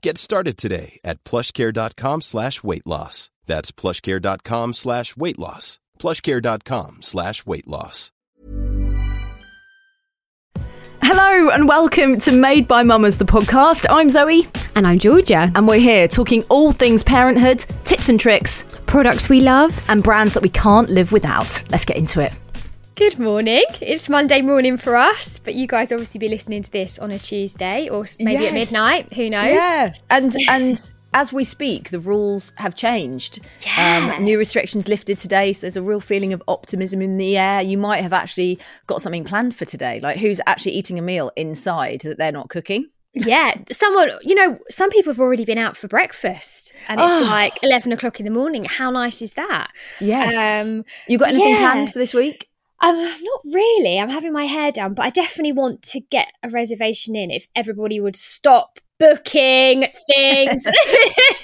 Get started today at plushcare.com slash weight loss. That's plushcare.com slash weight loss. plushcare.com slash weight loss. Hello and welcome to Made by Mamas, the podcast. I'm Zoe. And I'm Georgia. And we're here talking all things parenthood, tips and tricks, products we love, and brands that we can't live without. Let's get into it. Good morning. It's Monday morning for us, but you guys obviously be listening to this on a Tuesday or maybe yes. at midnight. Who knows? Yeah. And and as we speak, the rules have changed. Yeah. Um, new restrictions lifted today, so there's a real feeling of optimism in the air. You might have actually got something planned for today, like who's actually eating a meal inside that they're not cooking. Yeah, someone, you know, some people have already been out for breakfast and it's oh. like 11 o'clock in the morning. How nice is that? Yes. Um, you got anything yeah. planned for this week? Um, not really. I'm having my hair down, but I definitely want to get a reservation in if everybody would stop booking things.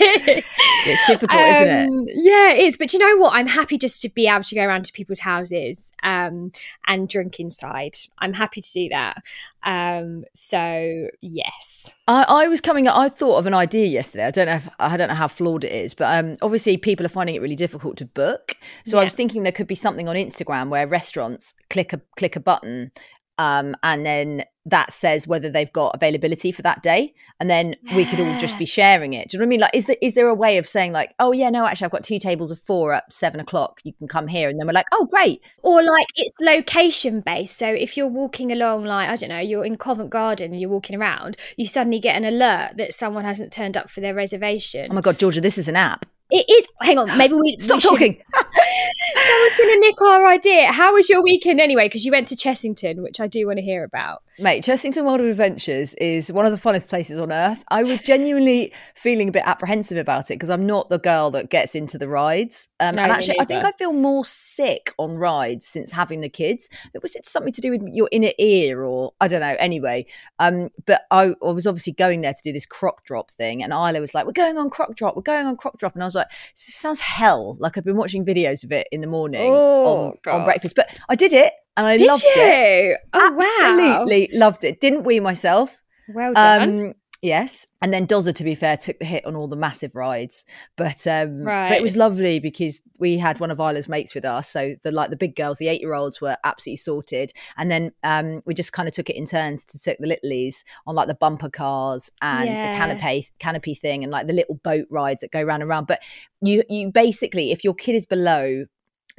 it's difficult, um, isn't it? Um, yeah, it is. But you know what? I'm happy just to be able to go around to people's houses um, and drink inside. I'm happy to do that. Um, so yes. I, I was coming. I thought of an idea yesterday. I don't know. If, I don't know how flawed it is, but um, obviously people are finding it really difficult to book. So yeah. I was thinking there could be something on Instagram where restaurants click a click a button um, and then that says whether they've got availability for that day and then we could all just be sharing it. Do you know what i mean? Like is there is there a way of saying like oh yeah no actually i've got two tables of four at seven o'clock. You can come here and then we're like oh great. Or like it's location based so if you're walking along like i don't know you're in covent garden and you're walking around you suddenly get an alert that someone hasn't turned up for their reservation. Oh my god georgia this is an app it is. Hang on. Maybe we stop we talking. Someone's going to nick our idea. How was your weekend anyway? Because you went to Chessington, which I do want to hear about. Mate, Chessington World of Adventures is one of the funnest places on earth. I was genuinely feeling a bit apprehensive about it because I'm not the girl that gets into the rides. Um, no, and actually, I think I feel more sick on rides since having the kids. It was it something to do with your inner ear, or I don't know. Anyway, um, but I, I was obviously going there to do this croc drop thing, and Isla was like, "We're going on croc drop. We're going on croc drop," and I was like, "This sounds hell." Like I've been watching videos of it in the morning oh, on, on breakfast, but I did it and I Did loved you? it. Oh, Absolutely wow. loved it. Didn't we myself? Well done. Um, yes, and then Dozza, to be fair, took the hit on all the massive rides, but um, right. but it was lovely because we had one of Isla's mates with us, so the like the big girls, the eight year olds, were absolutely sorted, and then um, we just kind of took it in turns to take the littlies on like the bumper cars and yeah. the canopy canopy thing and like the little boat rides that go round and round. But you you basically, if your kid is below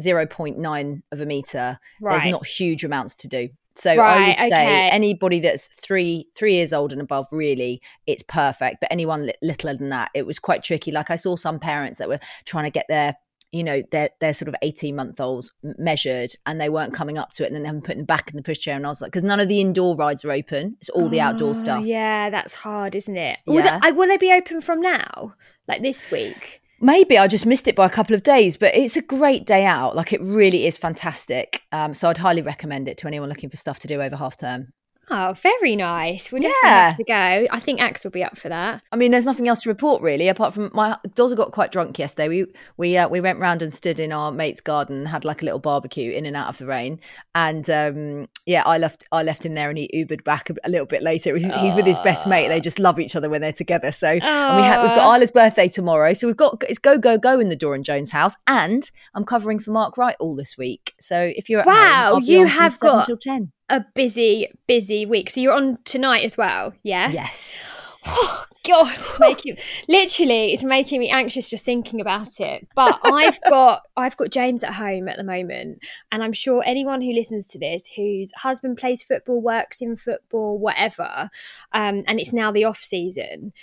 0.9 of a meter right. there's not huge amounts to do so right, I would say okay. anybody that's three three years old and above, really, it's perfect. But anyone li- littler than that, it was quite tricky. Like I saw some parents that were trying to get their you know their their sort of 18 month olds measured and they weren't coming up to it and then they haven't put them back in the pushchair and I was like because none of the indoor rides are open it's all the outdoor oh, stuff yeah that's hard isn't it yeah. will, they, will they be open from now like this week Maybe I just missed it by a couple of days, but it's a great day out. Like it really is fantastic. Um, so I'd highly recommend it to anyone looking for stuff to do over half term. Oh, very nice. We'll definitely yeah. have to go. I think Axe will be up for that. I mean, there's nothing else to report really, apart from my daughter got quite drunk yesterday. We we uh, we went round and stood in our mate's garden, and had like a little barbecue in and out of the rain, and um, yeah, I left I left him there, and he Ubered back a, a little bit later. He's, he's, with his best mate. They just love each other when they're together. So and we have we've got Isla's birthday tomorrow, so we've got it's go go go in the Doran Jones house, and I'm covering for Mark Wright all this week. So if you're at wow, home, you have got till ten a busy, busy week. So you're on tonight as well, yeah? Yes. Oh God, it's making literally it's making me anxious just thinking about it. But I've got I've got James at home at the moment, and I'm sure anyone who listens to this whose husband plays football, works in football, whatever, um, and it's now the off season.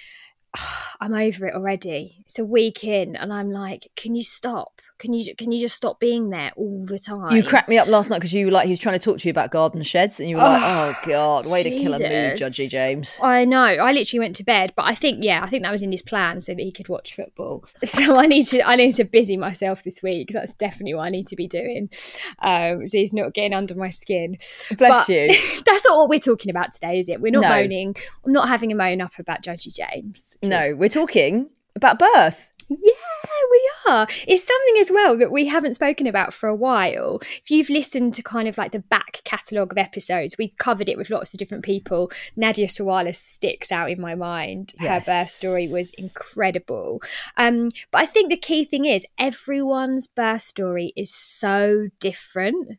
I'm over it already. It's a week in, and I'm like, can you stop? Can you can you just stop being there all the time? You cracked me up last night because you were like he was trying to talk to you about garden sheds, and you were oh, like, "Oh God, way Jesus. to kill a mood, Judgy James." I know. I literally went to bed, but I think yeah, I think that was in his plan so that he could watch football. So I need to I need to busy myself this week. That's definitely what I need to be doing. Um, so he's not getting under my skin. Bless but you. that's not what we're talking about today, is it? We're not no. moaning. I'm not having a moan up about Judgy James. No, we're talking about birth. Yeah, we are. It's something as well that we haven't spoken about for a while. If you've listened to kind of like the back catalogue of episodes, we've covered it with lots of different people. Nadia Sawalha sticks out in my mind. Yes. Her birth story was incredible. Um, but I think the key thing is everyone's birth story is so different.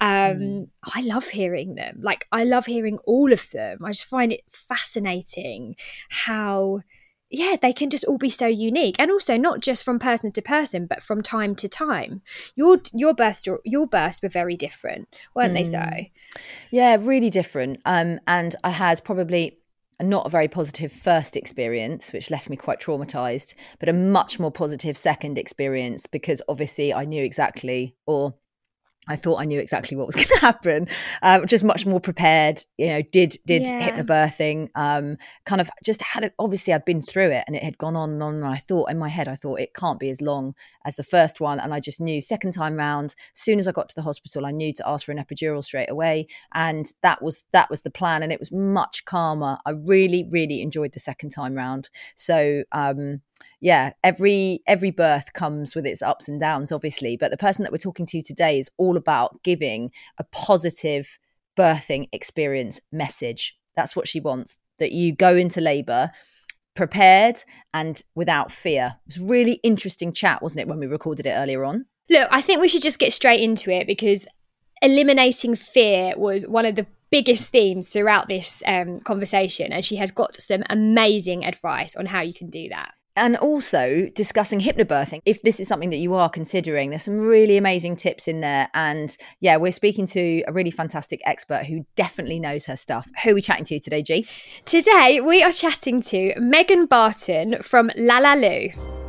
Um, mm. I love hearing them. Like, I love hearing all of them. I just find it fascinating how yeah, they can just all be so unique, and also not just from person to person, but from time to time. Your your birth your births were very different, weren't mm. they? So, mm. yeah, really different. Um, and I had probably not a very positive first experience, which left me quite traumatized, but a much more positive second experience because obviously I knew exactly, or I thought I knew exactly what was going to happen. Um, just much more prepared. You know, did did yeah. hypnobirthing. Um, kind of just had it. Obviously, I'd been through it, and it had gone on and on. And I thought in my head, I thought it can't be as long as the first one. And I just knew second time round. As soon as I got to the hospital, I knew to ask for an epidural straight away, and that was that was the plan. And it was much calmer. I really really enjoyed the second time round. So. Um, yeah, every every birth comes with its ups and downs, obviously. But the person that we're talking to today is all about giving a positive birthing experience message. That's what she wants. That you go into labour prepared and without fear. It was really interesting chat, wasn't it, when we recorded it earlier on? Look, I think we should just get straight into it because eliminating fear was one of the biggest themes throughout this um, conversation, and she has got some amazing advice on how you can do that and also discussing hypnobirthing. If this is something that you are considering, there's some really amazing tips in there. And yeah, we're speaking to a really fantastic expert who definitely knows her stuff. Who are we chatting to today, G? Today, we are chatting to Megan Barton from Lalaaloo.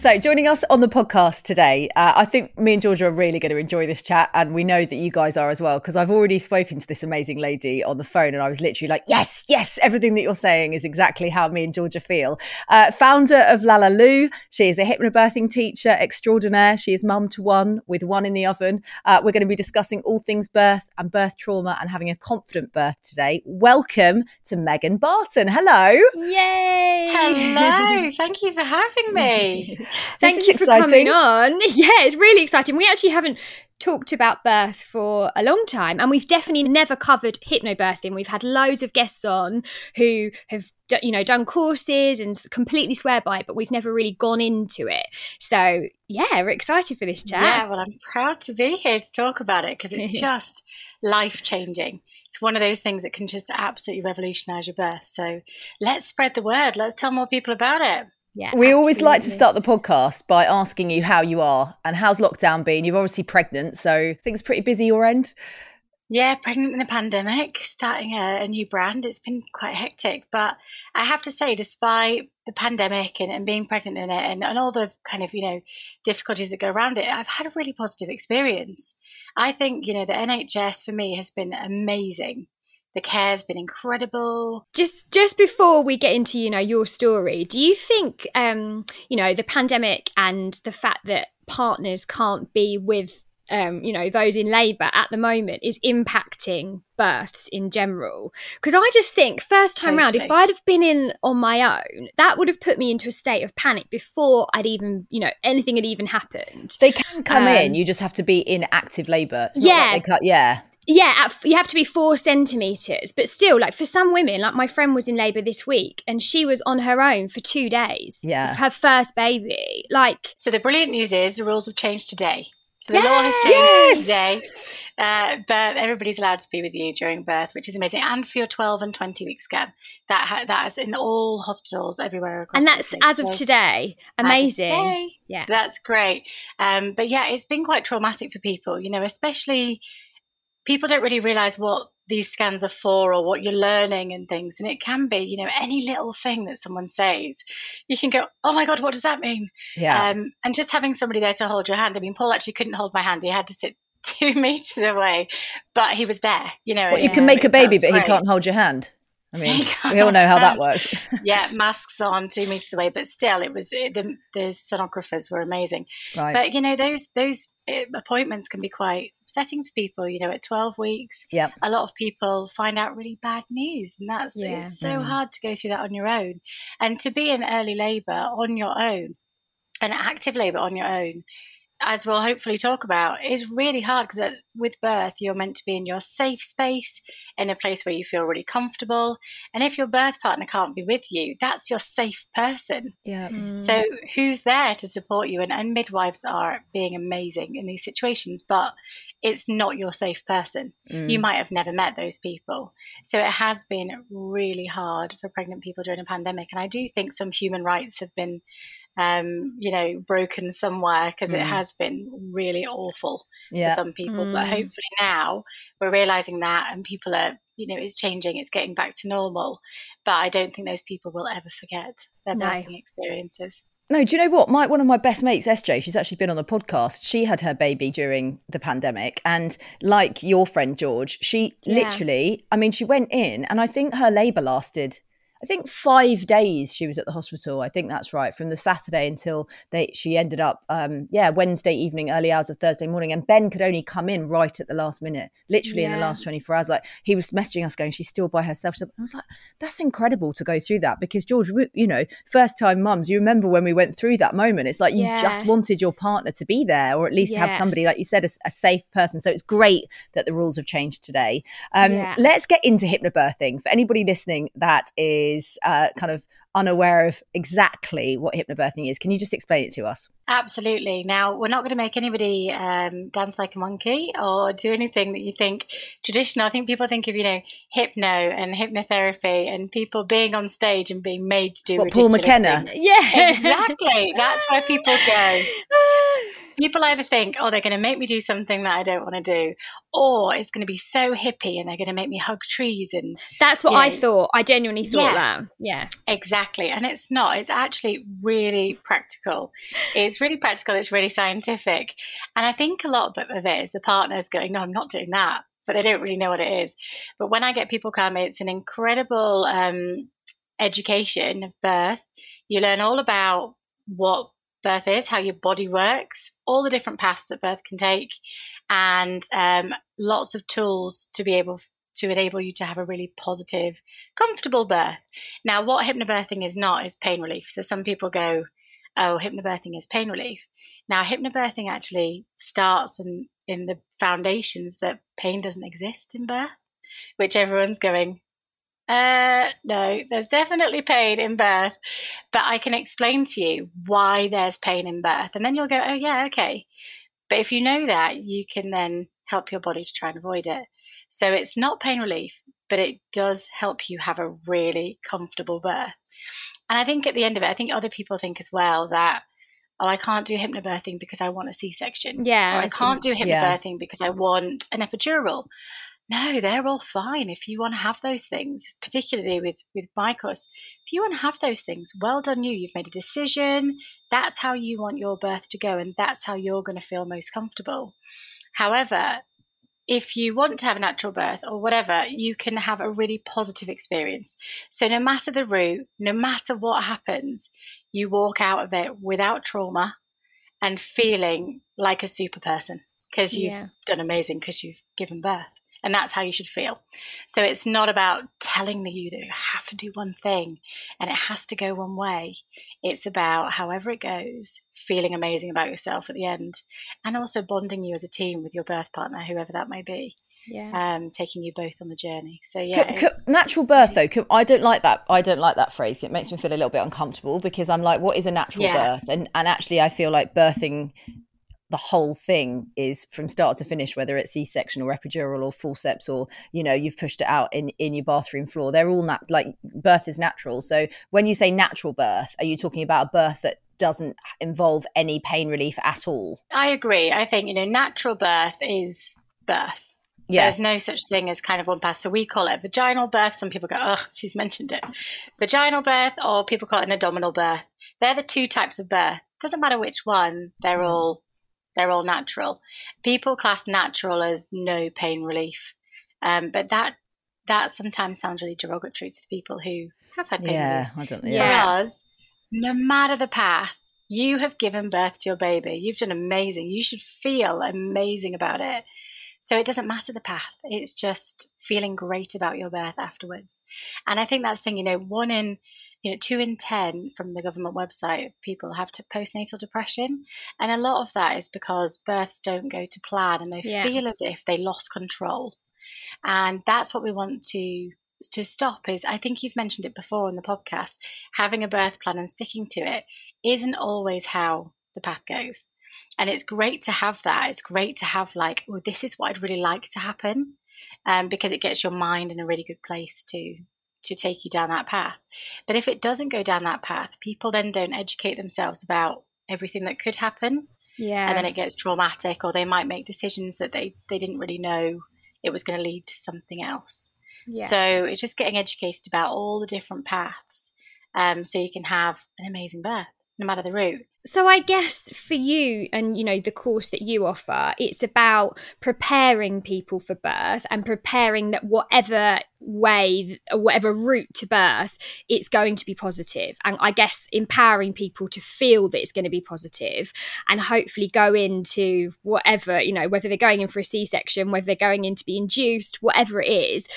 So, joining us on the podcast today, uh, I think me and Georgia are really going to enjoy this chat, and we know that you guys are as well, because I've already spoken to this amazing lady on the phone, and I was literally like, yes, yes, everything that you're saying is exactly how me and Georgia feel. Uh, founder of Lalaaloo, she is a hypnobirthing teacher extraordinaire. She is mum to one with one in the oven. Uh, we're going to be discussing all things birth and birth trauma and having a confident birth today. Welcome to Megan Barton. Hello. Yay. Hello. Thank you for having me. Thank you for coming on. Yeah, it's really exciting. We actually haven't talked about birth for a long time and we've definitely never covered hypnobirthing. We've had loads of guests on who have you know done courses and completely swear by it but we've never really gone into it. So yeah we're excited for this chat. Yeah well i'm proud to be here to talk about it because it's just life changing it's one of those things that can just absolutely revolutionize your birth. So let's spread the word. Let's tell more people about it yeah, we absolutely. always like to start the podcast by asking you how you are and how's lockdown been. You're obviously pregnant, so things pretty busy your end. Yeah, pregnant in a pandemic, starting a, a, new brand. It's been quite hectic. But I have to say, despite the pandemic and, and being pregnant in it and, and all the kind of, you know, difficulties that go around it, I've had a really positive experience. I think, you know, the NHS for me has been amazing the care's been incredible. Just just before we get into you know your story, do you think um you know the pandemic and the fact that partners can't be with um, you know, those in labour at the moment is impacting births in general. Because I just think, first time totally. round, if I'd have been in on my own, that would have put me into a state of panic before I'd even, you know, anything had even happened. They can come um, in, you just have to be in active labour. yeah. Like cut, yeah yeah, you have to be four centimeters, but still, like for some women, like my friend was in labor this week and she was on her own for two days. Yeah, her first baby. Like, so the brilliant news is the rules have changed today. So the yes! law has changed yes! today. Uh, but everybody's allowed to be with you during birth, which is amazing. And for your 12 and 20 week scan, that ha- that is in all hospitals everywhere. and that's as of today. Amazing. Of today. Yeah. So that's great. Um, but yeah, it's been quite traumatic for people, you know, especially people don't really realize what these scans are for or what you're learning and things. And it can be, you know, any little thing that someone says, you can go, oh my God, what does that mean? Yeah. Um, and just having somebody there to hold your hand. I mean, Paul actually couldn't hold my hand. He had to sit two meters away, but he was there, you know. Well, you can make a baby, but great. he can't hold your hand. I mean, we all know how that works. yeah, masks on, two meters away, but still, it was it, the the sonographers were amazing. Right. But you know, those those eh, appointments can be quite upsetting for people. You know, at twelve weeks, yep. a lot of people find out really bad news, and that's yeah. it's so mm. hard to go through that on your own, and to be in early labour on your own, and active labour on your own as we'll hopefully talk about, is really hard because with birth, you're meant to be in your safe space, in a place where you feel really comfortable. And if your birth partner can't be with you, that's your safe person. Yeah. Mm. So who's there to support you? And, and midwives are being amazing in these situations, but it's not your safe person. Mm. You might have never met those people. So it has been really hard for pregnant people during a pandemic. And I do think some human rights have been, um, you know, broken somewhere because mm. it has been really awful yeah. for some people. Mm. But hopefully now we're realizing that and people are, you know, it's changing, it's getting back to normal. But I don't think those people will ever forget their no. experiences. No, do you know what? My one of my best mates, SJ, she's actually been on the podcast. She had her baby during the pandemic, and like your friend George, she yeah. literally, I mean, she went in, and I think her labour lasted I think five days she was at the hospital. I think that's right, from the Saturday until they she ended up, um, yeah, Wednesday evening, early hours of Thursday morning. And Ben could only come in right at the last minute, literally yeah. in the last twenty four hours. Like he was messaging us, going, "She's still by herself." So I was like, "That's incredible to go through that," because George, you know, first time mums, you remember when we went through that moment. It's like you yeah. just wanted your partner to be there, or at least yeah. have somebody, like you said, a, a, safe person. So it's great that the rules have changed today. Um, let's get into hypnobirthing for anybody listening. That is is uh, kind of unaware of exactly what hypnobirthing is. Can you just explain it to us? Absolutely. Now, we're not going to make anybody um, dance like a monkey or do anything that you think traditional. I think people think of, you know, hypno and hypnotherapy and people being on stage and being made to do what, Paul McKenna. Things. Yeah. Exactly. That's where people go. people either think, oh, they're going to make me do something that I don't want to do, or it's going to be so hippie and they're going to make me hug trees. And that's what I know. thought. I genuinely thought yeah, that. Yeah. Exactly. And it's not, it's actually really practical. It's really practical. It's really scientific. And I think a lot of it is the partners going, no, I'm not doing that. But they don't really know what it is. But when I get people come, it's an incredible um, education of birth. You learn all about what birth is, how your body works, all the different paths that birth can take, and um, lots of tools to be able to enable you to have a really positive, comfortable birth. Now, what hypnobirthing is not is pain relief. So some people go, oh, hypnobirthing is pain relief. Now, hypnobirthing actually starts in, in the foundations that pain doesn't exist in birth, which everyone's going, uh, no, there's definitely pain in birth, but I can explain to you why there's pain in birth. And then you'll go, oh, yeah, okay. But if you know that, you can then help your body to try and avoid it. So it's not pain relief, but it does help you have a really comfortable birth. And I think at the end of it, I think other people think as well that, oh, I can't do hypnobirthing because I want a C section. Yeah. Or I can't do hypnobirthing yeah. because I want an epidural no, they're all fine. If you want to have those things, particularly with, with my course, if you want to have those things, well done you. You've made a decision. That's how you want your birth to go, and that's how you're going to feel most comfortable. However, if you want to have a natural birth or whatever, you can have a really positive experience. So, no matter the route, no matter what happens, you walk out of it without trauma and feeling like a super person because you've yeah. done amazing because you've given birth. And that's how you should feel. So it's not about telling the you that you have to do one thing and it has to go one way. It's about however it goes, feeling amazing about yourself at the end, and also bonding you as a team with your birth partner, whoever that may be. Yeah. Um, taking you both on the journey. So yeah, natural birth though. I don't like that. I don't like that phrase. It makes me feel a little bit uncomfortable because I'm like, what is a natural yeah. birth? And and actually, I feel like birthing the whole thing is from start to finish whether it's c-section or epidural or forceps or you know you've pushed it out in in your bathroom floor they're all nat- like birth is natural so when you say natural birth are you talking about a birth that doesn't involve any pain relief at all i agree i think you know natural birth is birth Yes. There's no such thing as kind of one path. So we call it vaginal birth. Some people go, oh, she's mentioned it. Vaginal birth, or people call it an abdominal birth. They're the two types of birth. Doesn't matter which one, they're mm. all they're all natural. People class natural as no pain relief, um, but that that sometimes sounds really derogatory to people who have had pain yeah, relief. I don't. Yeah. For us, no matter the path, you have given birth to your baby. You've done amazing. You should feel amazing about it. So it doesn't matter the path. It's just feeling great about your birth afterwards. And I think that's the thing, you know, one in you know, two in 10 from the government website people have postnatal depression. And a lot of that is because births don't go to plan and they yeah. feel as if they lost control. And that's what we want to to stop is I think you've mentioned it before in the podcast, having a birth plan and sticking to it isn't always how the path goes. And it's great to have that. It's great to have like, well, this is what I'd really like to happen. Um, because it gets your mind in a really good place to to take you down that path. But if it doesn't go down that path, people then don't educate themselves about everything that could happen. Yeah. And then it gets traumatic or they might make decisions that they, they didn't really know it was going to lead to something else. Yeah. So it's just getting educated about all the different paths um, so you can have an amazing birth, no matter the route so i guess for you and you know the course that you offer it's about preparing people for birth and preparing that whatever way whatever route to birth it's going to be positive. And i guess empowering people to feel that it's going to be positive and hopefully go into whatever you know whether they're going in for a c-section whether they're going in to be induced whatever it is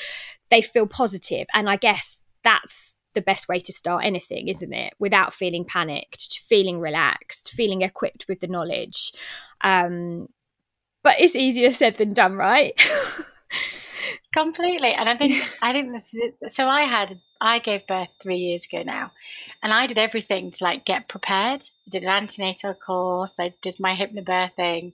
they feel positive. And i guess that's the best way to start anything, isn't it? Without feeling panicked, feeling relaxed, feeling equipped with the knowledge. Um, but it's easier said than done, right? Completely. And I think I think so. I had I gave birth three years ago now, and I did everything to like get prepared. I did an antenatal course. I did my hypnobirthing,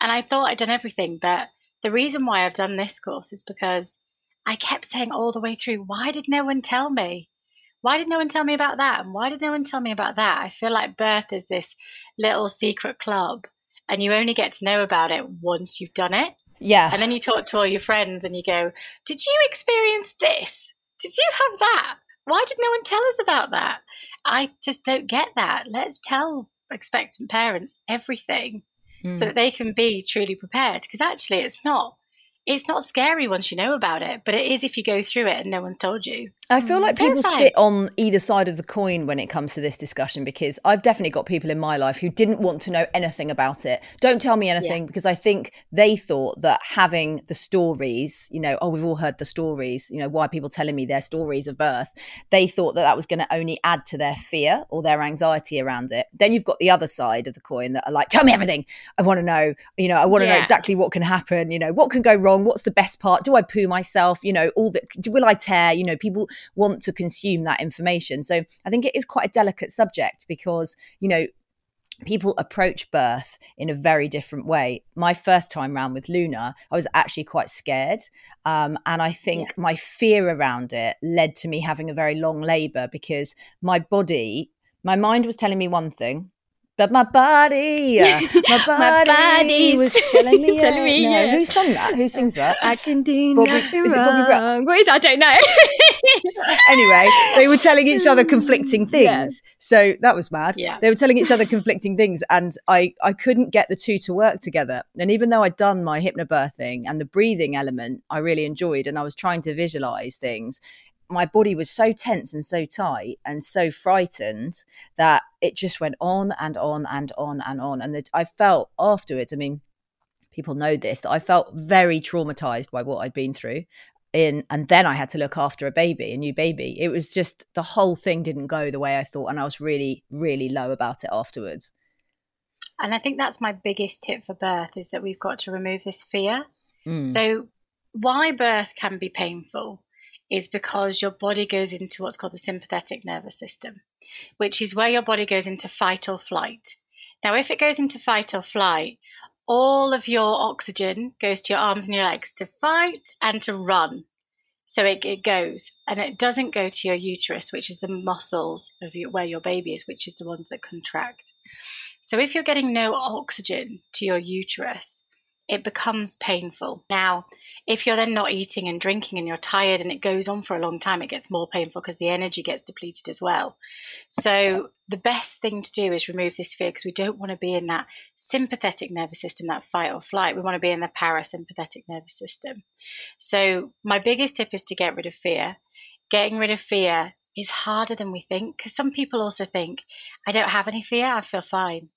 and I thought I'd done everything. But the reason why I've done this course is because I kept saying all the way through, "Why did no one tell me?" Why did no one tell me about that? And why did no one tell me about that? I feel like birth is this little secret club and you only get to know about it once you've done it. Yeah. And then you talk to all your friends and you go, Did you experience this? Did you have that? Why did no one tell us about that? I just don't get that. Let's tell expectant parents everything mm. so that they can be truly prepared. Because actually, it's not it's not scary once you know about it, but it is if you go through it and no one's told you. I feel mm, like people sit on either side of the coin when it comes to this discussion because I've definitely got people in my life who didn't want to know anything about it. Don't tell me anything yeah. because I think they thought that having the stories, you know, oh, we've all heard the stories, you know, why people telling me their stories of birth, they thought that that was going to only add to their fear or their anxiety around it. Then you've got the other side of the coin that are like, tell me everything. I want to know, you know, I want to yeah. know exactly what can happen, you know, what can go wrong wrong? What's the best part? Do I poo myself? You know, all that, will I tear? You know, people want to consume that information. So I think it is quite a delicate subject because, you know, people approach birth in a very different way. My first time round with Luna, I was actually quite scared. Um, and I think yeah. my fear around it led to me having a very long labour because my body, my mind was telling me one thing, but my body, uh, my body, my body was telling me, uh, telling me no. yeah. Who sung that? Who sings that? I can do Bobby, nothing is it Bobby wrong. What is? I don't know. anyway, they were telling each other conflicting things. Yeah. So that was mad. Yeah. They were telling each other conflicting things, and I I couldn't get the two to work together. And even though I'd done my hypnobirthing and the breathing element, I really enjoyed, and I was trying to visualize things my body was so tense and so tight and so frightened that it just went on and on and on and on. And that I felt afterwards, I mean, people know this, that I felt very traumatized by what I'd been through. In, and then I had to look after a baby, a new baby. It was just the whole thing didn't go the way I thought. And I was really, really low about it afterwards. And I think that's my biggest tip for birth is that we've got to remove this fear. Mm. So, why birth can be painful is because your body goes into what's called the sympathetic nervous system, which is where your body goes into fight or flight. Now, if it goes into fight or flight, all of your oxygen goes to your arms and your legs to fight and to run. So it, it goes and it doesn't go to your uterus, which is the muscles of you, where your baby is, which is the ones that contract. So if you're getting no oxygen to your uterus, it becomes painful. Now, if you're then not eating and drinking and you're tired and it goes on for a long time, it gets more painful because the energy gets depleted as well. So, the best thing to do is remove this fear because we don't want to be in that sympathetic nervous system, that fight or flight. We want to be in the parasympathetic nervous system. So, my biggest tip is to get rid of fear. Getting rid of fear is harder than we think because some people also think, I don't have any fear, I feel fine.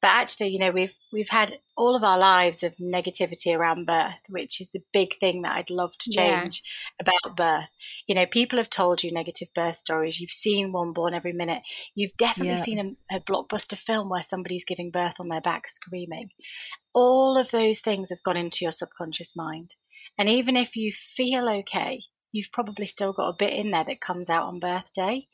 But actually, you know, we've we've had all of our lives of negativity around birth, which is the big thing that I'd love to change yeah. about birth. You know, people have told you negative birth stories. You've seen one born every minute. You've definitely yeah. seen a, a blockbuster film where somebody's giving birth on their back screaming. All of those things have gone into your subconscious mind. And even if you feel okay, you've probably still got a bit in there that comes out on birthday.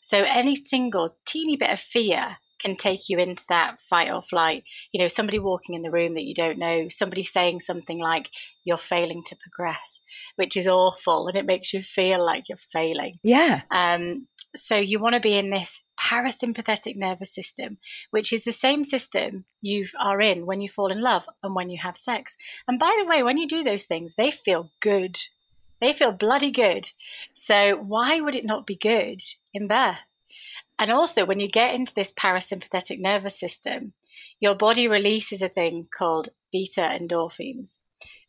So any single teeny bit of fear can take you into that fight or flight. You know, somebody walking in the room that you don't know, somebody saying something like, you're failing to progress, which is awful and it makes you feel like you're failing. Yeah. Um, so you want to be in this parasympathetic nervous system, which is the same system you are in when you fall in love and when you have sex. And by the way, when you do those things, they feel good. They feel bloody good. So why would it not be good in birth? And also, when you get into this parasympathetic nervous system, your body releases a thing called beta endorphins,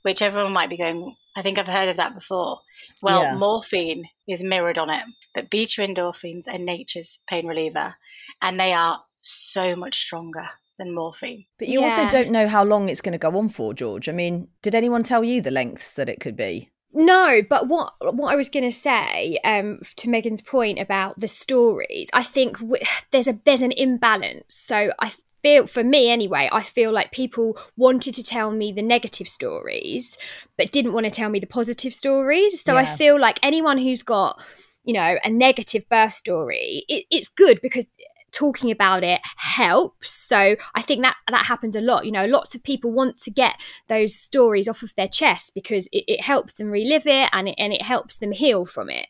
which everyone might be going, I think I've heard of that before. Well, yeah. morphine is mirrored on it, but beta endorphins are nature's pain reliever, and they are so much stronger than morphine. But you yeah. also don't know how long it's going to go on for, George. I mean, did anyone tell you the lengths that it could be? No, but what what I was going to say um, to Megan's point about the stories, I think w- there's a there's an imbalance. So I feel for me anyway, I feel like people wanted to tell me the negative stories, but didn't want to tell me the positive stories. So yeah. I feel like anyone who's got you know a negative birth story, it, it's good because talking about it helps. So I think that that happens a lot. You know, lots of people want to get those stories off of their chest because it, it helps them relive it and it, and it helps them heal from it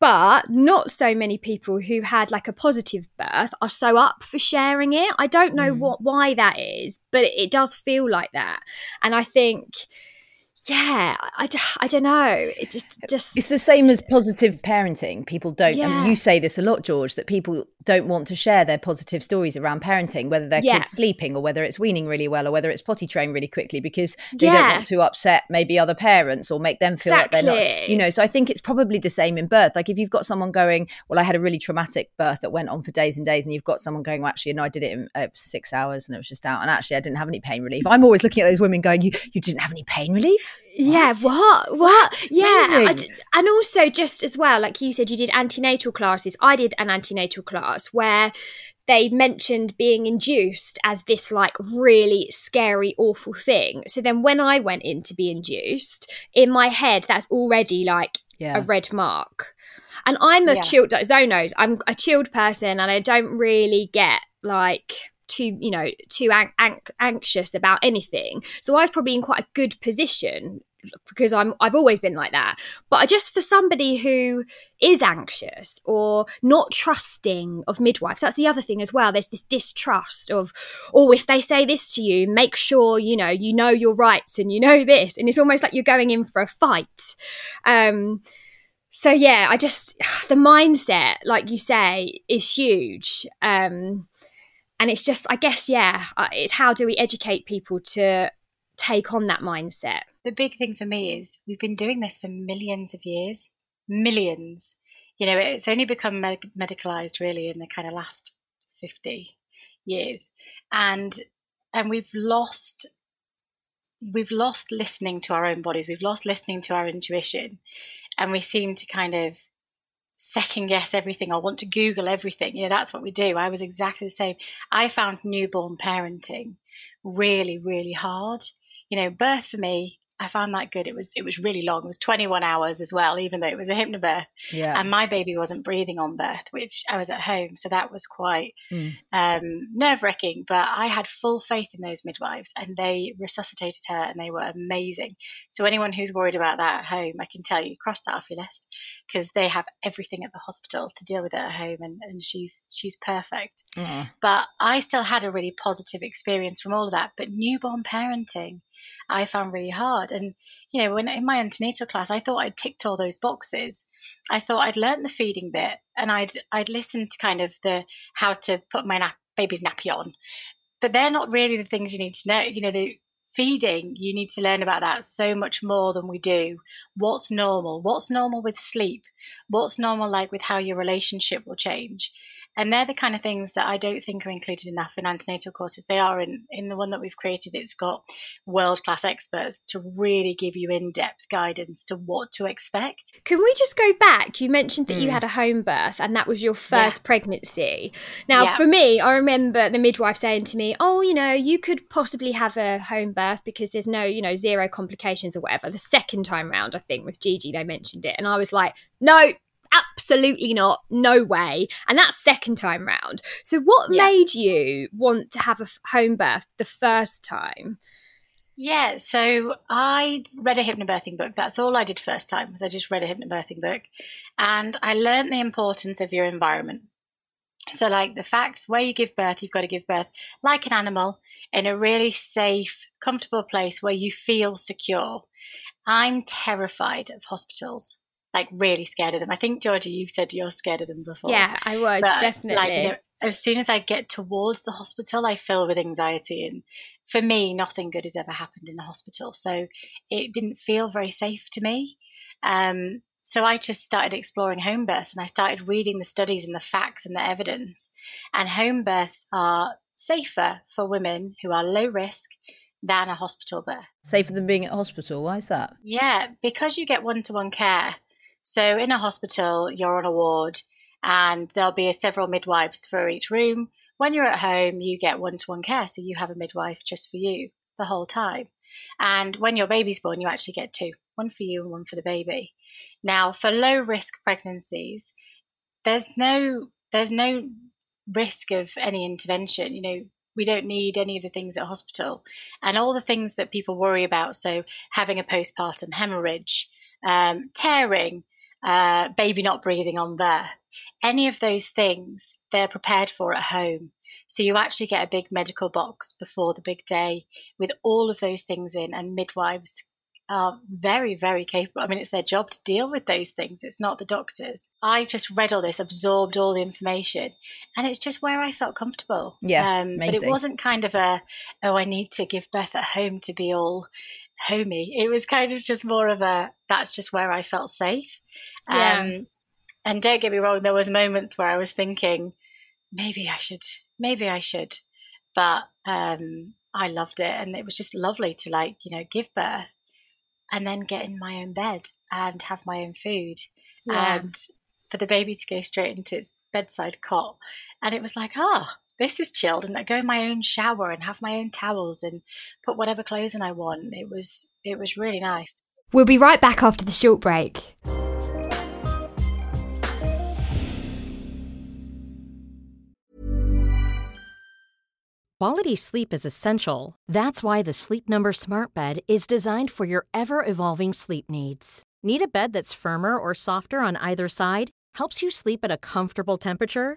but not so many people who had like a positive birth are so up for sharing it i don't know mm. what why that is but it, it, does feel like that and i think yeah I, I don't know it just just it's the same as positive parenting people don't yeah. and you say this a lot george that people don't want to share their positive stories around parenting whether their yeah. kids sleeping or whether it's weaning really well or whether it's potty trained really quickly because they yeah. don't want to upset maybe other parents or make them feel exactly. like they're not you know so i think it's probably the same in birth like if you've got someone going well i had a really traumatic birth that went on for days and days and you've got someone going well actually no i did it in uh, six hours and it was just out and actually i didn't have any pain relief i'm always looking at those women going you you didn't have any pain relief yeah, what? What? Yeah. and also, just as well, like you said, you did antenatal classes. I did an antenatal class where they mentioned being induced as this like really scary, awful thing. So then when I went in to be induced, in my head, that's already like yeah. a red mark. And I'm a yeah. chilled, Zoe I'm a chilled person and I don't really get like too you know too an- an- anxious about anything. So i was probably in quite a good position because i'm i've always been like that. But I just for somebody who is anxious or not trusting of midwives that's the other thing as well. There's this distrust of oh if they say this to you make sure you know you know your rights and you know this. And it's almost like you're going in for a fight. Um so yeah i just the mindset like you say is huge. Um and it's just i guess yeah uh, it's how do we educate people to take on that mindset? The big thing for me is we've been doing this for millions of years. Millions. You know it's only become med- medicalized really in the kind of last 50 years. And and we've lost we've lost listening to our own bodies. We've lost listening to our intuition. And we seem to kind of second guess everything or want to Google everything. You know, that's what we do. I was exactly the same. I found newborn parenting really, really hard. You know, birth for me, I found that good. It was it was really long. It was 21 hours as well, even though it was a hypnobirth. Yeah. And my baby wasn't breathing on birth, which I was at home, so that was quite mm. um, nerve wracking. But I had full faith in those midwives, and they resuscitated her, and they were amazing. So anyone who's worried about that at home, I can tell you, cross that off your list because they have everything at the hospital to deal with it at home, and, and she's she's perfect. Mm. But I still had a really positive experience from all of that. But newborn parenting I found really hard. And, you know, when in my antenatal class, I thought I'd ticked all those boxes. I thought I'd learned the feeding bit and I'd, I'd listened to kind of the, how to put my nap, baby's nappy on. But they're not really the things you need to know. You know, the feeding, you need to learn about that so much more than we do. What's normal? What's normal with sleep? What's normal like with how your relationship will change? And they're the kind of things that I don't think are included enough in antenatal courses. They are in, in the one that we've created. It's got world class experts to really give you in depth guidance to what to expect. Can we just go back? You mentioned that mm. you had a home birth and that was your first yeah. pregnancy. Now, yeah. for me, I remember the midwife saying to me, Oh, you know, you could possibly have a home birth because there's no, you know, zero complications or whatever. The second time round, I think, with Gigi, they mentioned it. And I was like, No, absolutely not, no way. And that's second time round. So, what yeah. made you want to have a home birth the first time? Yeah, so I read a hypnobirthing book. That's all I did first time was I just read a hypnobirthing book, and I learned the importance of your environment. So, like the fact where you give birth, you've got to give birth like an animal in a really safe, comfortable place where you feel secure. I'm terrified of hospitals like really scared of them. I think Georgia, you've said you're scared of them before. Yeah, I was but, definitely. Like, you know, as soon as I get towards the hospital, I fill with anxiety, and for me, nothing good has ever happened in the hospital, so it didn't feel very safe to me. Um, so I just started exploring home births, and I started reading the studies and the facts and the evidence. And home births are safer for women who are low risk than a hospital birth. Safer than being at hospital? Why is that? Yeah, because you get one to one care so in a hospital, you're on a ward and there'll be several midwives for each room. When you're at home, you get one to one care. So you have a midwife just for you the whole time. And when your baby's born, you actually get two one for you and one for the baby. Now, for low risk pregnancies, there's no there's no risk of any intervention. You know, we don't need any of the things at hospital and all the things that people worry about. So having a postpartum hemorrhage, um, tearing, uh, baby not breathing on birth, any of those things they're prepared for at home. So you actually get a big medical box before the big day with all of those things in, and midwives are very, very capable. I mean, it's their job to deal with those things. It's not the doctors. I just read all this, absorbed all the information, and it's just where I felt comfortable. Yeah, um, but it wasn't kind of a, oh, I need to give birth at home to be all homey. It was kind of just more of a that's just where I felt safe. Yeah. Um, and don't get me wrong, there was moments where I was thinking, maybe I should, maybe I should, but um, I loved it, and it was just lovely to like you know give birth and then get in my own bed and have my own food yeah. and for the baby to go straight into its bedside cot, and it was like ah. Oh, this is chilled and I go in my own shower and have my own towels and put whatever clothes in I want. It was it was really nice. We'll be right back after the short break. Quality sleep is essential. That's why the Sleep Number Smart Bed is designed for your ever evolving sleep needs. Need a bed that's firmer or softer on either side? Helps you sleep at a comfortable temperature?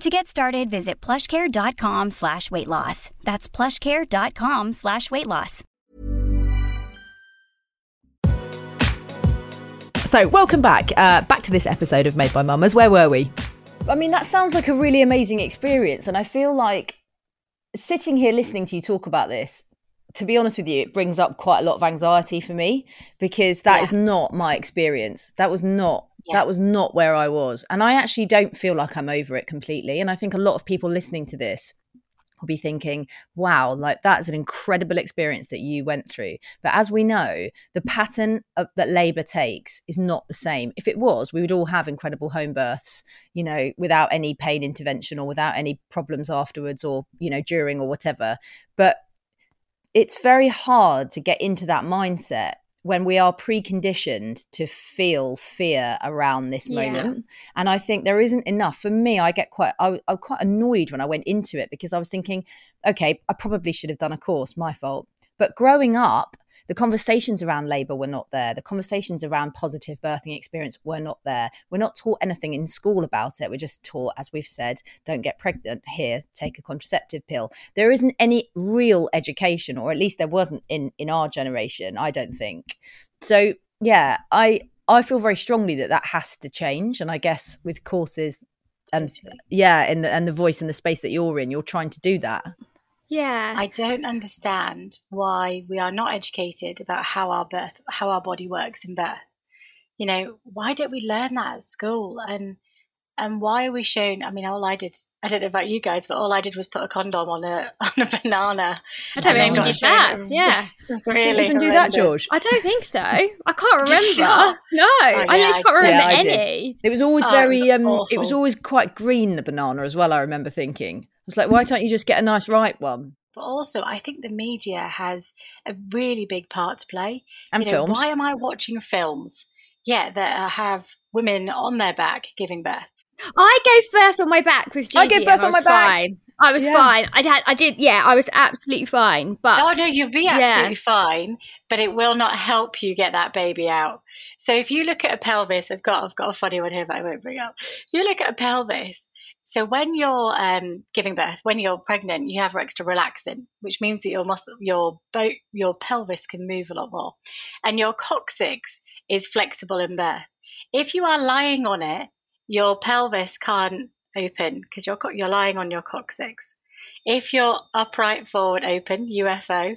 To get started, visit plushcare.com slash weight loss. That's plushcare.com slash weight loss. So, welcome back. Uh, back to this episode of Made by Mamas. Where were we? I mean, that sounds like a really amazing experience. And I feel like sitting here listening to you talk about this, to be honest with you, it brings up quite a lot of anxiety for me because that yeah. is not my experience. That was not yeah. that was not where I was. And I actually don't feel like I'm over it completely. And I think a lot of people listening to this will be thinking, wow, like that's an incredible experience that you went through. But as we know, the pattern of, that labour takes is not the same. If it was, we would all have incredible home births, you know, without any pain intervention or without any problems afterwards or, you know, during or whatever. But it's very hard to get into that mindset when we are preconditioned to feel fear around this moment. Yeah. And I think there isn't enough. For me, I get quite, I, I was quite annoyed when I went into it because I was thinking, okay, I probably should have done a course, my fault. But growing up, the conversations around labour were not there. The conversations around positive birthing experience were not there. We're not taught anything in school about it. We're just taught, as we've said, don't get pregnant here, take a contraceptive pill. There isn't any real education, or at least there wasn't in in our generation. I don't think. So yeah, I I feel very strongly that that has to change, and I guess with courses and yeah, and the and the voice and the space that you're in, you're trying to do that. Yeah. I don't understand why we are not educated about how our birth how our body works in birth. You know, why don't we learn that at school? And and why are we shown I mean all I did I don't know about you guys, but all I did was put a condom on a on a banana. I don't even did that. Yeah. Really did even do that, George? I don't think so. I can't remember. no. Oh, yeah, I literally can't remember yeah, any. It was always oh, very it was um it was always quite green the banana as well, I remember thinking was like, why don't you just get a nice ripe one? But also, I think the media has a really big part to play. And you know, films. Why am I watching films? Yeah, that uh, have women on their back giving birth. I gave birth on my back with Gigi. I gave birth on my fine. back. I was yeah. fine. I had, I did, yeah, I was absolutely fine. But oh no, you'll be absolutely yeah. fine, but it will not help you get that baby out. So if you look at a pelvis, I've got, I've got a funny one here, but I won't bring up. If you look at a pelvis, so when you're um, giving birth, when you're pregnant, you have extra relaxin, which means that your muscle, your boat, your pelvis can move a lot more, and your coccyx is flexible in birth. If you are lying on it, your pelvis can't open because you're you're lying on your coccyx. If you're upright forward open UFO,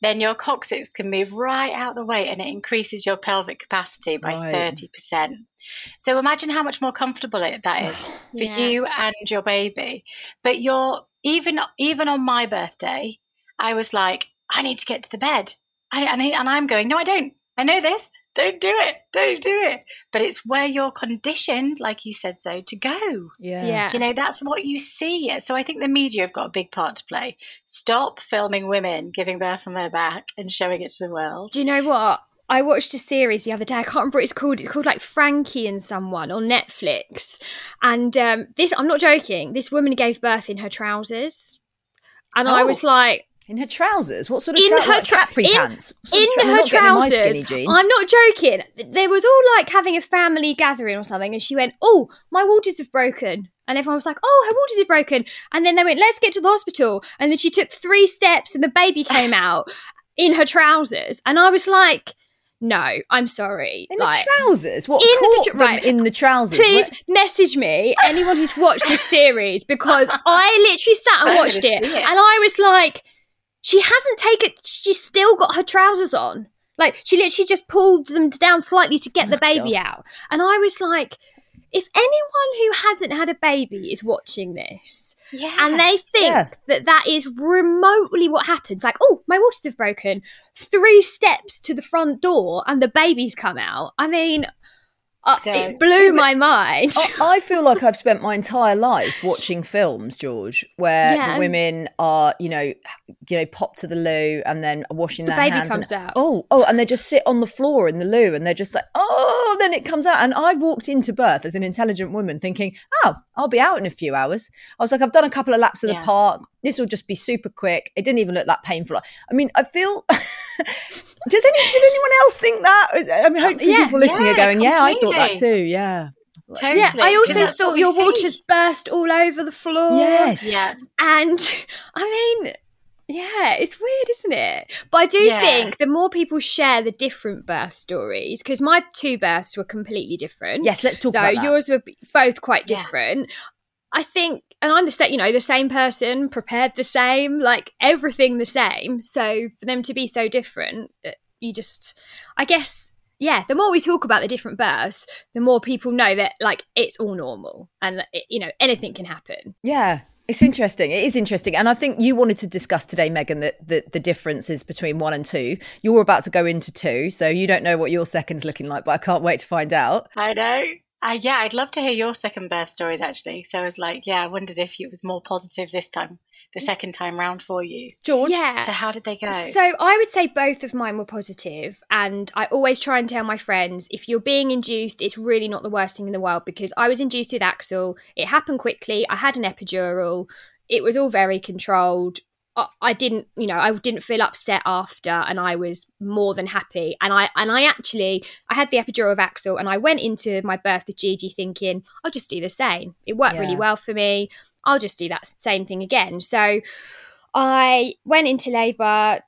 then your coccyx can move right out the way and it increases your pelvic capacity by right. 30%. So imagine how much more comfortable it, that is for yeah. you and your baby. But you're even even on my birthday, I was like, I need to get to the bed. I, I need, and I'm going, no, I don't. I know this don't do it don't do it but it's where you're conditioned like you said so to go yeah yeah you know that's what you see so i think the media have got a big part to play stop filming women giving birth on their back and showing it to the world do you know what I watched a series the other day. I can't remember what it's called. It's called like Frankie and someone on Netflix. And um, this, I'm not joking. This woman gave birth in her trousers, and oh. I was like, in her trousers? What sort of in her like capri in, pants? In tra- her trousers. I'm not joking. There was all like having a family gathering or something, and she went, "Oh, my waters have broken." And everyone was like, "Oh, her waters have broken." And then they went, "Let's get to the hospital." And then she took three steps, and the baby came out in her trousers. And I was like, no, I'm sorry. In like, the trousers? What in the, them right. in the trousers? Please message me, anyone who's watched this series, because I literally sat and watched it, and I was like, she hasn't taken, she's still got her trousers on. Like, she literally just pulled them down slightly to get oh the baby God. out. And I was like, if anyone who hasn't had a baby is watching this yeah. and they think yeah. that that is remotely what happens, like, oh, my waters have broken, three steps to the front door and the baby's come out. I mean, uh, it blew my mind. I, feel like I've spent my entire life watching films, George, where yeah. the women are, you know, you know, pop to the loo and then washing the their baby hands. comes and, out. Oh, oh, and they just sit on the floor in the loo and they're just like, oh, then it comes out. And I walked into birth as an intelligent woman thinking, oh, I'll be out in a few hours. I was like, I've done a couple of laps of yeah. the park. This will just be super quick. It didn't even look that painful. I mean, I feel. Does any did anyone else think that? Uh, I mean, hopefully yeah, people listening yeah, are going, completely. "Yeah, I thought that too." Yeah. Totally. Yeah, I also thought your see. waters burst all over the floor. Yes. Yeah. And I mean, yeah, it's weird, isn't it? But I do yeah. think the more people share the different birth stories, because my two births were completely different. Yes, let's talk so about that. yours were both quite different. Yeah. I think, and I'm the same, you know, the same person, prepared the same, like everything the same. So for them to be so different, uh, you just, I guess, yeah, the more we talk about the different births, the more people know that like it's all normal and it, you know anything can happen. Yeah, it's interesting. It is interesting. And I think you wanted to discuss today, Megan, that the, the differences between one and two. You're about to go into two, so you don't know what your second's looking like, but I can't wait to find out. I know. Uh, yeah, I'd love to hear your second birth stories actually. So I was like, yeah, I wondered if it was more positive this time, the second time round for you. George? Yeah. So how did they go? So I would say both of mine were positive, And I always try and tell my friends if you're being induced, it's really not the worst thing in the world because I was induced with Axel. It happened quickly. I had an epidural. It was all very controlled. I didn't, you know, I didn't feel upset after, and I was more than happy. And I and I actually, I had the epidural of Axel, and I went into my birth with Gigi thinking, I'll just do the same. It worked yeah. really well for me. I'll just do that same thing again. So I went into labour,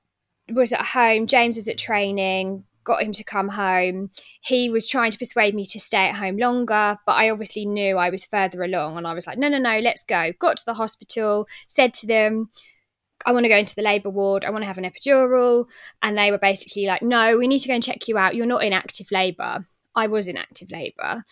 was at home. James was at training. Got him to come home. He was trying to persuade me to stay at home longer, but I obviously knew I was further along, and I was like, no, no, no, let's go. Got to the hospital, said to them I want to go into the labour ward. I want to have an epidural. And they were basically like, no, we need to go and check you out. You're not in active labour. I was in active labour.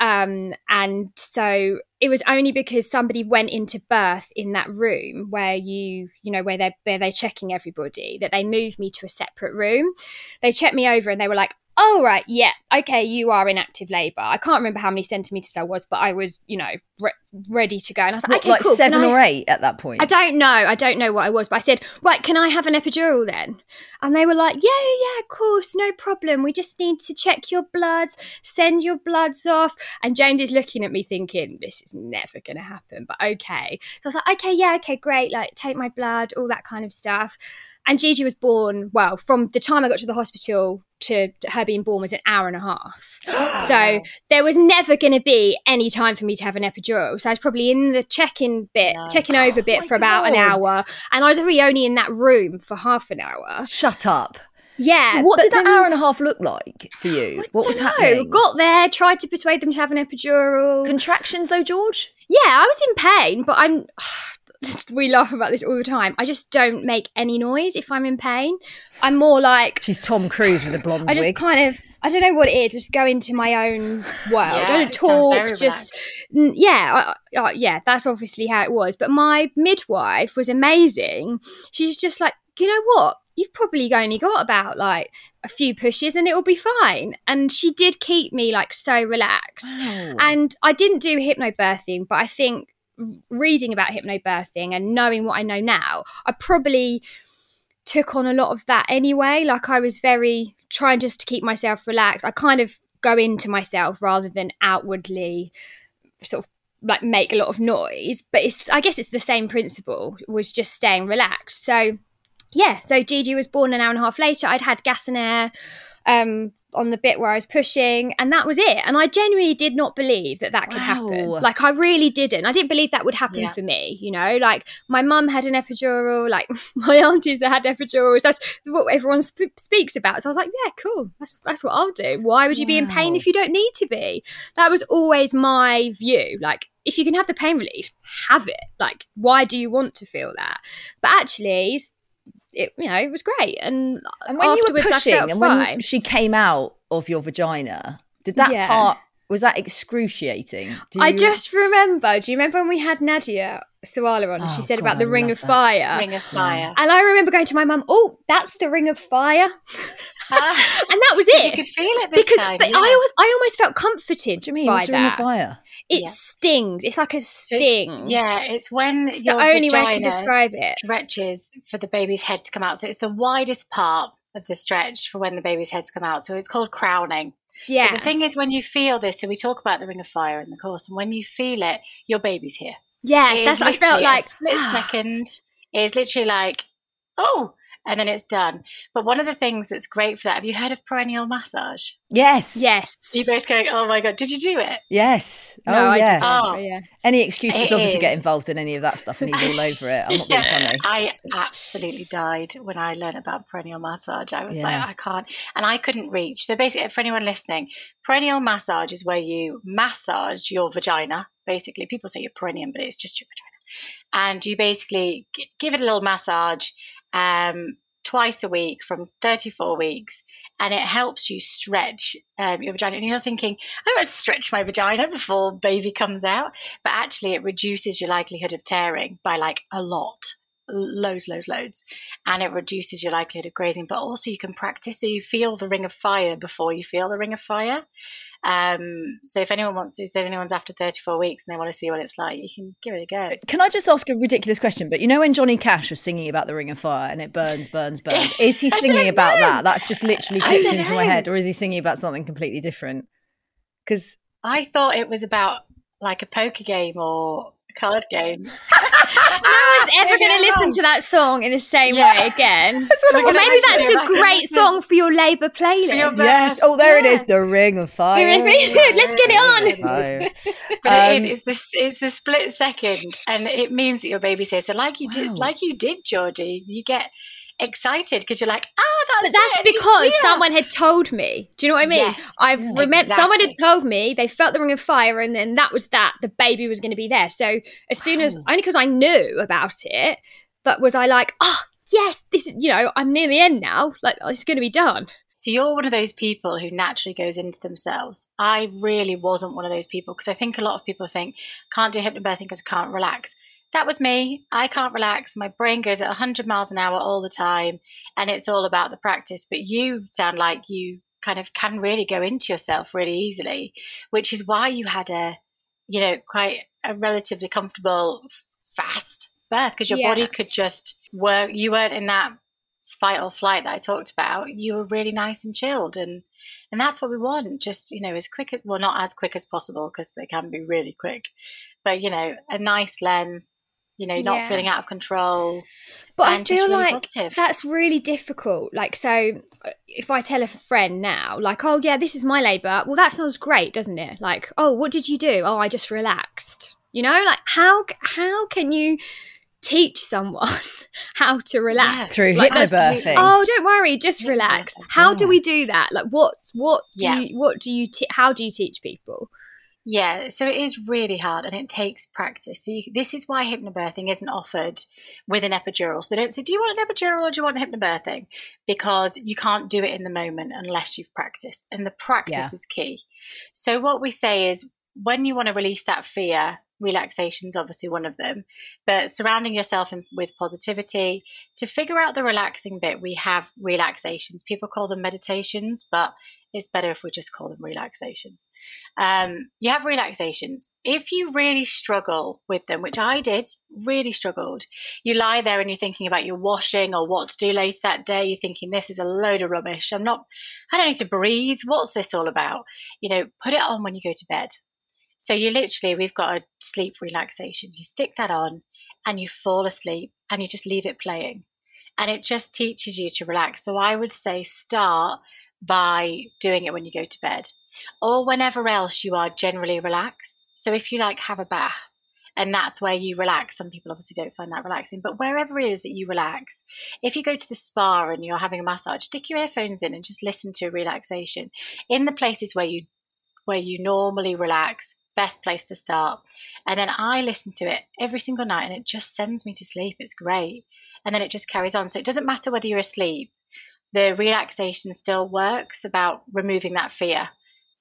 Um, and so it was only because somebody went into birth in that room where you, you know, where they're, where they're checking everybody that they moved me to a separate room. They checked me over and they were like, oh right yeah. Okay you are in active labor i can't remember how many centimeters i was but i was you know re- ready to go. And i was like what, okay like cool. seven or eight at that point? I don't know. I don't know what i was but i said right can i have an epidural then? And they were like yeah yeah of course no problem. We just need to check your bloods send your bloods off. And james is looking at me thinking this is never going to happen but okay. So i was like okay yeah okay great like take my blood all that kind of stuff and Gigi was born, well, from the time I got to the hospital to her being born was an hour and a half. so there was never going to be any time for me to have an epidural. So I was probably in the check-in bit, no. checking over bit oh for about an hour. And I was really only in that room for half an hour. Shut up. Yeah. So what did that then, hour and a half look like for you? I what was know. happening? Got there, tried to persuade them to have an epidural. Contractions though, George? Yeah, I was in pain, but I'm we laugh about this all the time. I just don't make any noise if I'm in pain. I'm more like she's Tom Cruise with a blonde. I just wig. kind of I don't know what it is. Just go into my own world. yeah, I don't talk. Just yeah, uh, yeah. That's obviously how it was. But my midwife was amazing. She's just like, you know what? You've probably only got about like a few pushes and it'll be fine. And she did keep me like so relaxed. Wow. And I didn't do hypnobirthing, but I think reading about hypnobirthing and knowing what I know now, I probably took on a lot of that anyway. Like I was very trying just to keep myself relaxed. I kind of go into myself rather than outwardly sort of like make a lot of noise. But it's I guess it's the same principle, was just staying relaxed. So yeah, so Gigi was born an hour and a half later. I'd had gas and air. Um, on the bit where I was pushing, and that was it. And I genuinely did not believe that that could wow. happen. Like, I really didn't. I didn't believe that would happen yeah. for me, you know? Like, my mum had an epidural, like, my aunties had epidurals. That's what everyone sp- speaks about. So I was like, yeah, cool. That's, that's what I'll do. Why would you wow. be in pain if you don't need to be? That was always my view. Like, if you can have the pain relief, have it. Like, why do you want to feel that? But actually, it you know it was great and, and when you were pushing and fine. when she came out of your vagina did that yeah. part was that excruciating you... i just remember do you remember when we had nadia Sawalha on and oh, she said God, about the I ring of that. fire ring of fire and i remember going to my mum oh that's the ring of fire ah. and that was it you could feel it because time, but yeah. i always i almost felt comforted what do you mean by that. ring of fire it yeah. stings. It's like a sting. So it's, yeah, it's when it's your the only way I can describe it stretches for the baby's head to come out. So it's the widest part of the stretch for when the baby's head's come out. So it's called crowning. Yeah. But the thing is, when you feel this, so we talk about the ring of fire in the course, and when you feel it, your baby's here. Yeah, that's what I felt like split ah. second. It's literally like, oh, and then it's done. But one of the things that's great for that, have you heard of perineal massage? Yes. Yes. You both going, oh my God, did you do it? Yes. No, oh, I yes. Oh. yeah. Any excuse for It Dozer to get involved in any of that stuff and he's all over it. I'm not being funny. I absolutely died when I learned about perineal massage. I was Yeah. like, I can't, and I couldn't reach. So basically, for anyone listening, perineal massage is where you massage your vagina. Basically, people say your perineum, but it's just your vagina, and you basically give it a little massage. Um, twice a week from 34 weeks and it helps you stretch um, your vagina. And you're thinking i don't stretch my vagina before baby comes out. But actually it reduces your likelihood of tearing by like a lot loads loads loads and it reduces your likelihood of grazing but also you can practice so you feel the ring of fire before you feel the ring of fire um, so if anyone wants to if anyone's after 34 weeks and they want to see what it's like you can give it a go Can I just ask a ridiculous question? But you know when Johnny Cash was singing about the Ring of Fire and it burns, burns, burns. Is he singing about know. that? That's just literally clicked into my head, or is he singing about something completely different? Because i thought it was about like a poker game or card game No one's ever going to listen wrong. to that song in the same Yeah. way again. We're maybe that's a great song for your Labour playlist. your- yes, oh there it Yeah. is, the Ring of Fire. Let's get it on. But Um, it is. It's the it's the split second, and it means that your baby's here. So, like you Wow. did, like you did, Georgie, you get excited because you're like, ah, that's. But that's it, because here." someone had told me. Do you know what I mean? Yes, I've yeah, remembered someone had told me they felt the ring of fire, and then that was that. The baby was going to be there. So as soon as only because I knew about it, but was I like, oh yes, this is you know I'm near the end now. Like it's going to be done. So you're one of those people who naturally goes into themselves. I really wasn't one of those people because I think a lot of people think can't do hypnobirthing because I can't relax. That was me. I can't relax. My brain goes at 100 miles an hour all the time, and it's all about the practice. But you sound like you kind of can really go into yourself really easily, which is why you had a, you know, quite a relatively comfortable, fast birth because your Yeah. body could just work. You weren't in that fight or flight that I talked about. You were really nice and chilled, and and that's what we want. Just you know, as quick as well, not as quick as possible because they can be really quick, but you know, a nice length. You know, not Yeah. feeling out of control. But I and just feel really like positive. that's really difficult. Like, so uh, if I tell a friend now, like, oh, yeah, this is my labour, well, that sounds great, doesn't it? Like, oh, what did you do? Oh, I just relaxed. You know, like, how how can you teach someone how to relax? Through Like, hypnobirthing. Oh, don't worry, just relax. How do we do that? Like, what what do Yeah. you what do you te- how do you teach people? Yeah, so it is really hard and it takes practice. So you, this is why hypnobirthing isn't offered with an epidural. So they don't say, "Do you want an epidural or do you want hypnobirthing?" Because you can't do it in the moment unless you've practiced, and the practice Yeah. is key. So what we say is, when you want to release that fear, relaxation is obviously one of them. But surrounding yourself in, with positivity to figure out the relaxing bit, we have relaxations. People call them meditations, but it's better if we just call them relaxations. Um, you have relaxations. If you really struggle with them, which I did, really struggled, you lie there and you're thinking about your washing or what to do later that day. You're thinking, this is a load of rubbish. I'm not, I don't need to breathe. What's this all about? You know, put it on when you go to bed. So you literally, we've got a sleep relaxation. You stick that on and you fall asleep and you just leave it playing. And it just teaches you to relax. So I would say start by doing it when you go to bed or whenever else you are generally relaxed. So if you like have a bath and that's where you relax, some people obviously don't find that relaxing, but wherever it is that you relax, if you go to the spa and you're having a massage, stick your earphones in and just listen to a relaxation in the places where you where you normally relax. Best place to start. And then I listen to it every single night and it just sends me to sleep. It's great. And then it just carries on. So it doesn't matter whether you're asleep, the relaxation still works about removing that fear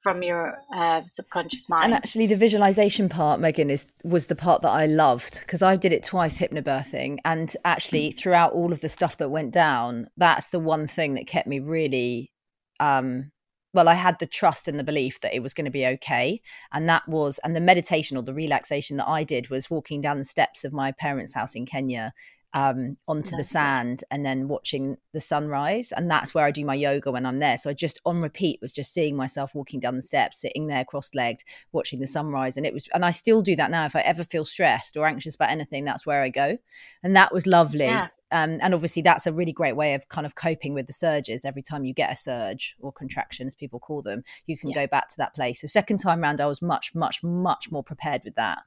from your uh, subconscious mind. And actually, the visualization part, Megan, is was the part that I loved because I did it twice hypnobirthing, and actually, throughout all of the stuff that went down, that's the one thing that kept me really. Um, well, I had the trust and the belief that it was going to be okay, and that was, and the meditation or the relaxation that I did was walking down the steps of my parents' house in Kenya um, onto the sand and then watching the sunrise. And that's where I do my yoga when I'm there. So I just on repeat was just seeing myself walking down the steps, sitting there cross legged, watching the sunrise. And it was, and I still do that now. If I ever feel stressed or anxious about anything, that's where I go. And that was lovely. Yeah. Um, and obviously, that's a really great way of kind of coping with the surges. Every time you get a surge or contraction, as people call them, you can yeah. go back to that place. So, second time round, I was much, much, much more prepared with that.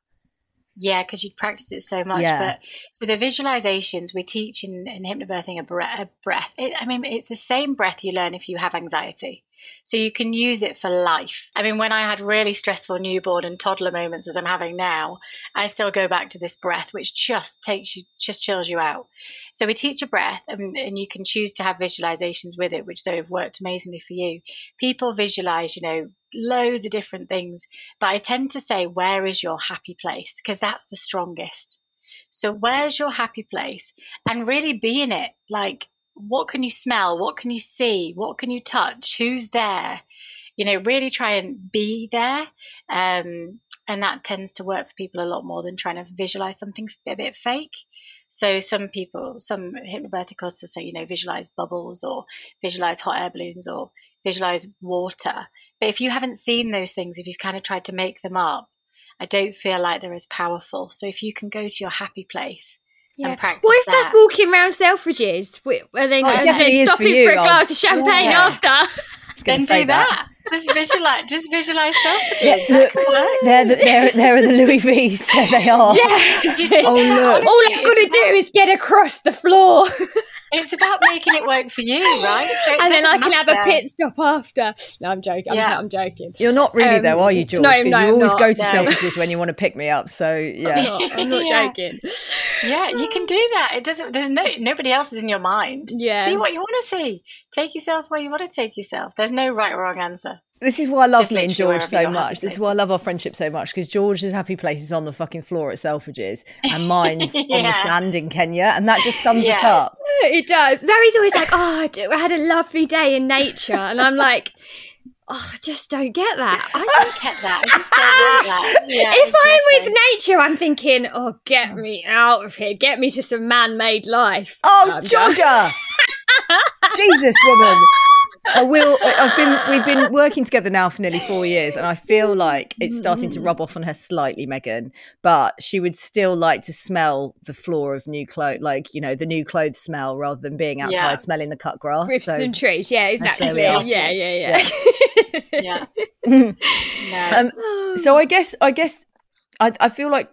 Yeah, because you'd practiced it so much. Yeah. But so the visualizations we teach in, in hypnobirthing a, bre- a breath. It, I mean, it's the same breath you learn if you have anxiety. So you can use it for life. I mean, when I had really stressful newborn and toddler moments as I'm having now, I still go back to this breath, which just takes you, just chills you out. So we teach a breath and, and you can choose to have visualizations with it, which so have worked amazingly for you. People visualize, you know, loads of different things, but I tend to say, where is your happy place? Because that's the strongest. So where's your happy place? And really be in it. Like, what can you smell? What can you see? What can you touch? Who's there? You know, really try and be there. Um, and that tends to work for people a lot more than trying to visualize something a bit fake. So some people, some hypnobirthing courses say, you know, visualize bubbles or visualize hot air balloons or visualize water. But if you haven't seen those things, if you've kind of tried to make them up, I don't feel like they're as powerful. So if you can go to your happy place yeah. and practice What if that. that's walking around Selfridges and then, oh, and stopping for, you, for a glass of champagne yeah. after? Then do that. that. Just visualize, just visualize Selfridges. Yeah, look, they're the, they're they're the Louis V's. There they are. Yeah. oh look! All I've got to do is get across the floor. It's about making it work for you, right? So and then I can matter. have a pit stop after. No, I'm joking. Yeah. I'm, I'm joking. You're not really um, though, are you, George? No, no, you always not, go to no. Selfridges when you want to pick me up. So yeah, I'm not, I'm not yeah. joking. Yeah, you can do that. It doesn't. There's no nobody else is in your mind. Yeah, see what you want to see. Take yourself where you want to take yourself. There's no right or wrong answer. This is why I love me and George so much. This is why I love our friendship so much because George's happy place is on the fucking floor at Selfridges and mine's yeah. on the sand in Kenya, and that just sums yeah. us up. It does. Zoe's always like, "Oh, I had a lovely day in nature," and I'm like. Oh, I just don't get that. I don't get that. I just don't that. Yeah, if exactly. I'm with nature, I'm thinking, oh, get me out of here. Get me to some man made life. Oh, Georgia! Jesus, woman. I will. I've been. We've been working together now for nearly four years, and I feel like it's starting to rub off on her slightly, Megan. But she would still like to smell the floor of new clothes, like you know, the new clothes smell, rather than being outside yeah. smelling the cut grass. With so some trees, yeah, exactly. Yeah, yeah, yeah, yeah. yeah. um, so I guess, I guess, I, I feel like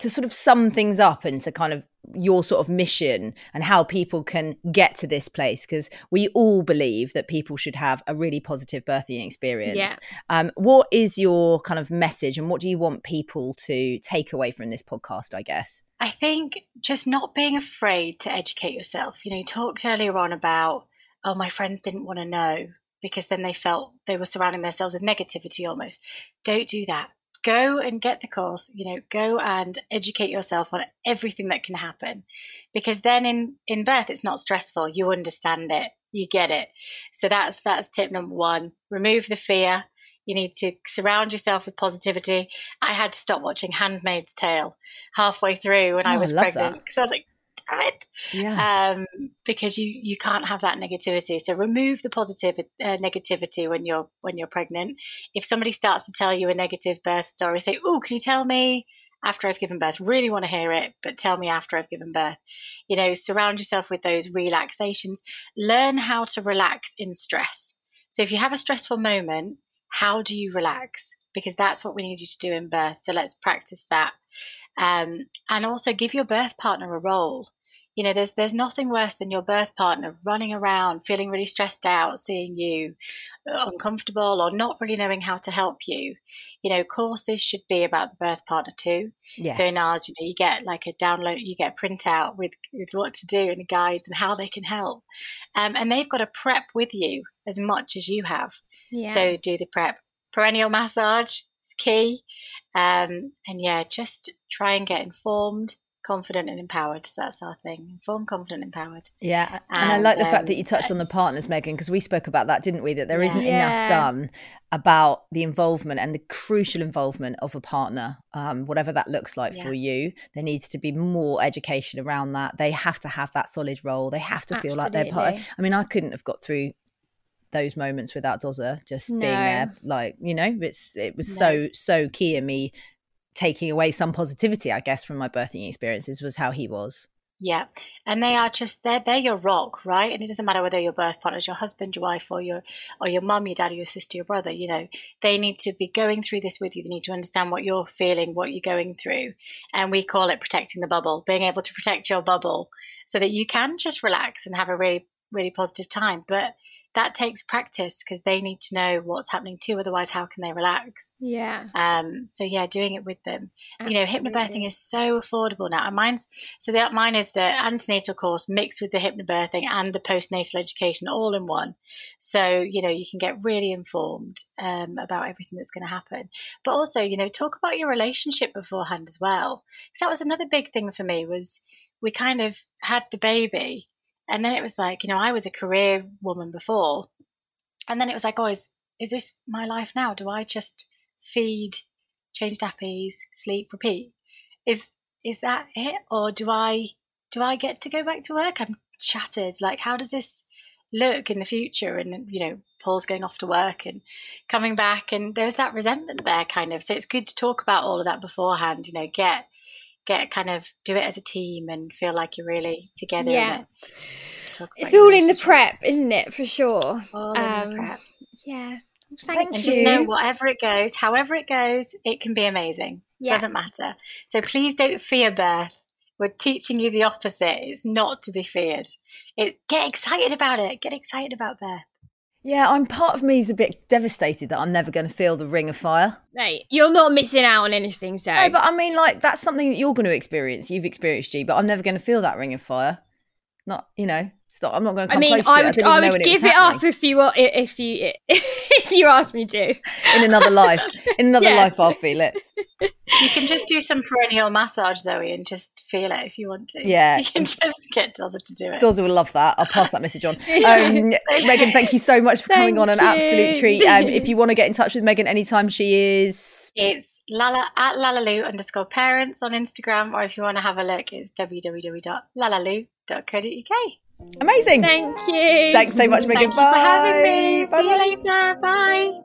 to sort of sum things up and to kind of your sort of mission and how people can get to this place because we all believe that people should have a really positive birthing experience. Yeah. Um, what is your kind of message and what do you want people to take away from this podcast, I guess? I think just not being afraid to educate yourself. You know, you talked earlier on about, oh, my friends didn't want to know because then they felt they were surrounding themselves with negativity almost. Don't do that go and get the course you know go and educate yourself on everything that can happen. Because then in in birth it's not stressful. You understand it. You get it. So that's that's tip number one. Remove the fear. You need to surround yourself with positivity. I had to stop watching handmaid's tale halfway through when oh, i was I pregnant because i was like damn it. Yeah. Um, because you you can't have that negativity. So remove the positive uh, negativity when you're when you're pregnant. If somebody starts to tell you a negative birth story, say, "Oh, can you tell me?" After I've given birth, really want to hear it, but tell me after I've given birth. You know, surround yourself with those relaxations. Learn how to relax in stress. So if you have a stressful moment, how do you relax? Because that's what we need you to do in birth. So let's practice that. Um, and also give your birth partner a role you know there's there's nothing worse than your birth partner running around feeling really stressed out seeing you uncomfortable or not really knowing how to help you. You know courses should be about the birth partner too. Yes. so in ours you know you get like a download you get a printout with with what to do and guides and how they can help. Um, and they've got a prep with you as much as you have. Yeah. so do the prep. Perineal massage is key. Um, and yeah just try and get informed confident and empowered. So that's our thing. Informed, confident, empowered. Yeah. And, and I like the um, fact that you touched on the partners, Megan, because we spoke about that, didn't we? That there not yeah. enough done about the involvement and the crucial involvement of a partner, um, whatever that looks like yeah. for you. There needs to be more education around that. They have to have that solid role. They have to feel like they're part. I mean, I couldn't have got through those moments without Dozer just no. being there. Like, you know, it's it was no. so, so key in me taking away some positivity, I guess, from my birthing experiences was how he was. Yeah, and they are just they're they're your rock, right? And it doesn't matter whether your birth partner is your husband, your wife, or your or your mum, your dad, or your sister, your brother. You know, they need to be going through this with you. They need to understand what you're feeling, what you're going through, and we call it protecting the bubble. Being able to protect your bubble so that you can just relax and have a really really positive time. But that takes practice because they need to know what's happening too. Otherwise, how can they relax? Yeah. Um. So yeah, doing it with them. Absolutely. You know, hypnobirthing is so affordable now. And mine's so that mine is the antenatal course mixed with the hypnobirthing and the postnatal education all in one. So you know you can get really informed um, about everything that's going to happen. But also, you know, talk about your relationship beforehand as well. Because that was another big thing for me was we kind of had the baby and then it was like, you know, I was a career woman before. And then it was like, oh, is, is this my life now? Do I just feed, change nappies, sleep, repeat? Is is that it? Or do I do I get to go back to work? I'm shattered. Like how does this look in the future? And you know, Paul's going off to work and coming back and there's that resentment there kind of. So it's good to talk about all of that beforehand, you know, get get kind of do it as a team and feel like you're really together yeah. It. It's all in the prep, isn't it? For sure. All um, in the um, prep. Yeah. Thank, Thank you. And just know whatever it goes, however it goes, it can be amazing. Yeah. Doesn't matter. So please don't fear birth. We're teaching you the opposite. It's not to be feared. It get excited about it. Get excited about birth. Yeah, I'm part of me is a bit devastated that I'm never going to feel the ring of fire. Right, you're not missing out on anything, so. No, but I mean, like that's something that you're going to experience. You've experienced, G, but I'm never going to feel that ring of fire. Not, you know, stop. I'm not going to come I mean, close I would, it. I, I would give it, it up if you if you if you asked me to. In another life, in another yeah. life, I'll feel it. You can just do some perineal massage, Zoe, and just feel it if you want to. Yeah, you can just get Dozer to do it. Dozer will love that. I'll pass that message on. Um, Megan, thank you so much for thank coming on. An absolute treat. Um, if you want to get in touch with Megan anytime, she is. It's Lala at Lalaaloo underscore parents on Instagram, or if you want to have a look, it's www.lalaaloo.co.uk. Amazing. Thank you. Thanks so much, Megan. Thank Bye. you for having me. Bye. See you later. Bye.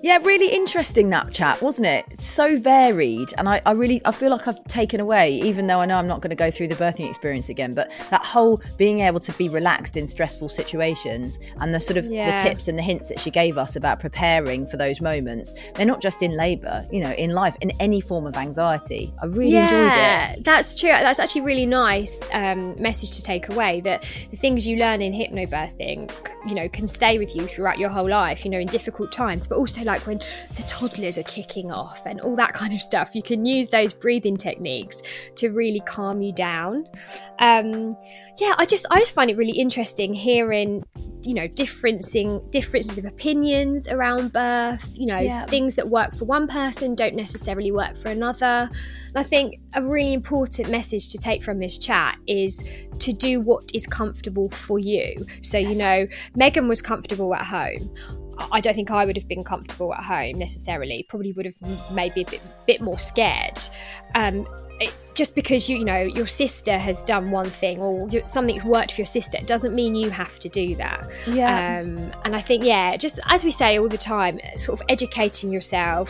Yeah, really interesting that chat, wasn't it? It's so varied, and I, I really I feel like I've taken away, even though I know I'm not going to go through the birthing experience again. But that whole being able to be relaxed in stressful situations, and the sort of yeah. the tips and the hints that she gave us about preparing for those moments. They're not just in labour, you know, in life, in any form of anxiety. I really yeah, enjoyed it. Yeah, that's true. That's actually really nice um, message to take away. That the things you learn in hypnobirthing, you know, can stay with you throughout your whole life. You know, in difficult times, but also like when the toddlers are kicking off and all that kind of stuff. You can use those breathing techniques to really calm you down. Um, yeah, I just I just find it really interesting hearing, you know, differencing differences of opinions around birth. You know, yeah. things that work for one person don't necessarily work for another. And I think a really important message to take from this chat is to do what is comfortable for you. So, yes. you know, Megan was comfortable at home. I don't think I would have been comfortable at home necessarily. Probably would have maybe a bit, bit more scared. Um, it, just because you, you know your sister has done one thing or something's worked for your sister it doesn't mean you have to do that. Yeah. Um, and i think yeah just as we say all the time sort of educating yourself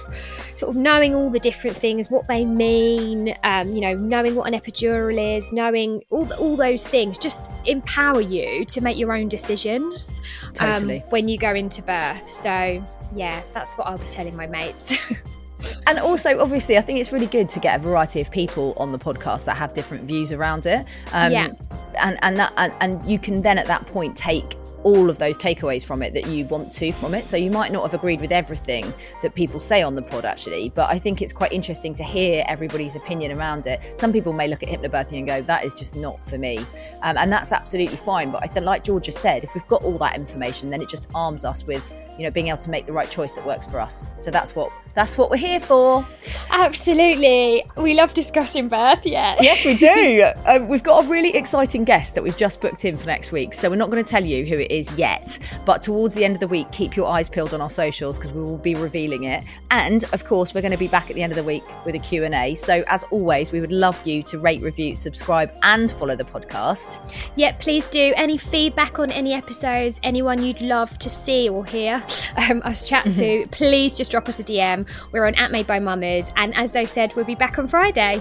sort of knowing all the different things what they mean um, you know knowing what an epidural is knowing all, all those things just empower you to make your own decisions um, totally. um, when you go into birth. So yeah that's what i'll be telling my mates And also, obviously, I think it's really good to get a variety of people on the podcast that have different views around it. Um, yeah. And and that and, and you can then at that point take all of those takeaways from it that you want to from it. So you might not have agreed with everything that people say on the pod actually, but I think it's quite interesting to hear everybody's opinion around it. Some people may look at hypnobirthing and go, that is just not for me. Um, and that's absolutely fine. But I think, like Georgia said, if we've got all that information, then it just arms us with, you know, being able to make the right choice that works for us. So that's what that's what we're here for. Absolutely. We love discussing birth, yeah. Yes, we do. um, we've got a really exciting guest that we've just booked in for next week. So we're not going to tell you who it is yet. But towards the end of the week, keep your eyes peeled on our socials because we will be revealing it. And of course, we're going to be back at the end of the week with a Q&A. So as always, we would love you to rate, review, subscribe and follow the podcast. Yeah, please do. Any feedback on any episodes, anyone you'd love to see or hear um, us chat to, please just drop us a DM. We're on at Made by Mamas, and as I said, we'll be back on Friday.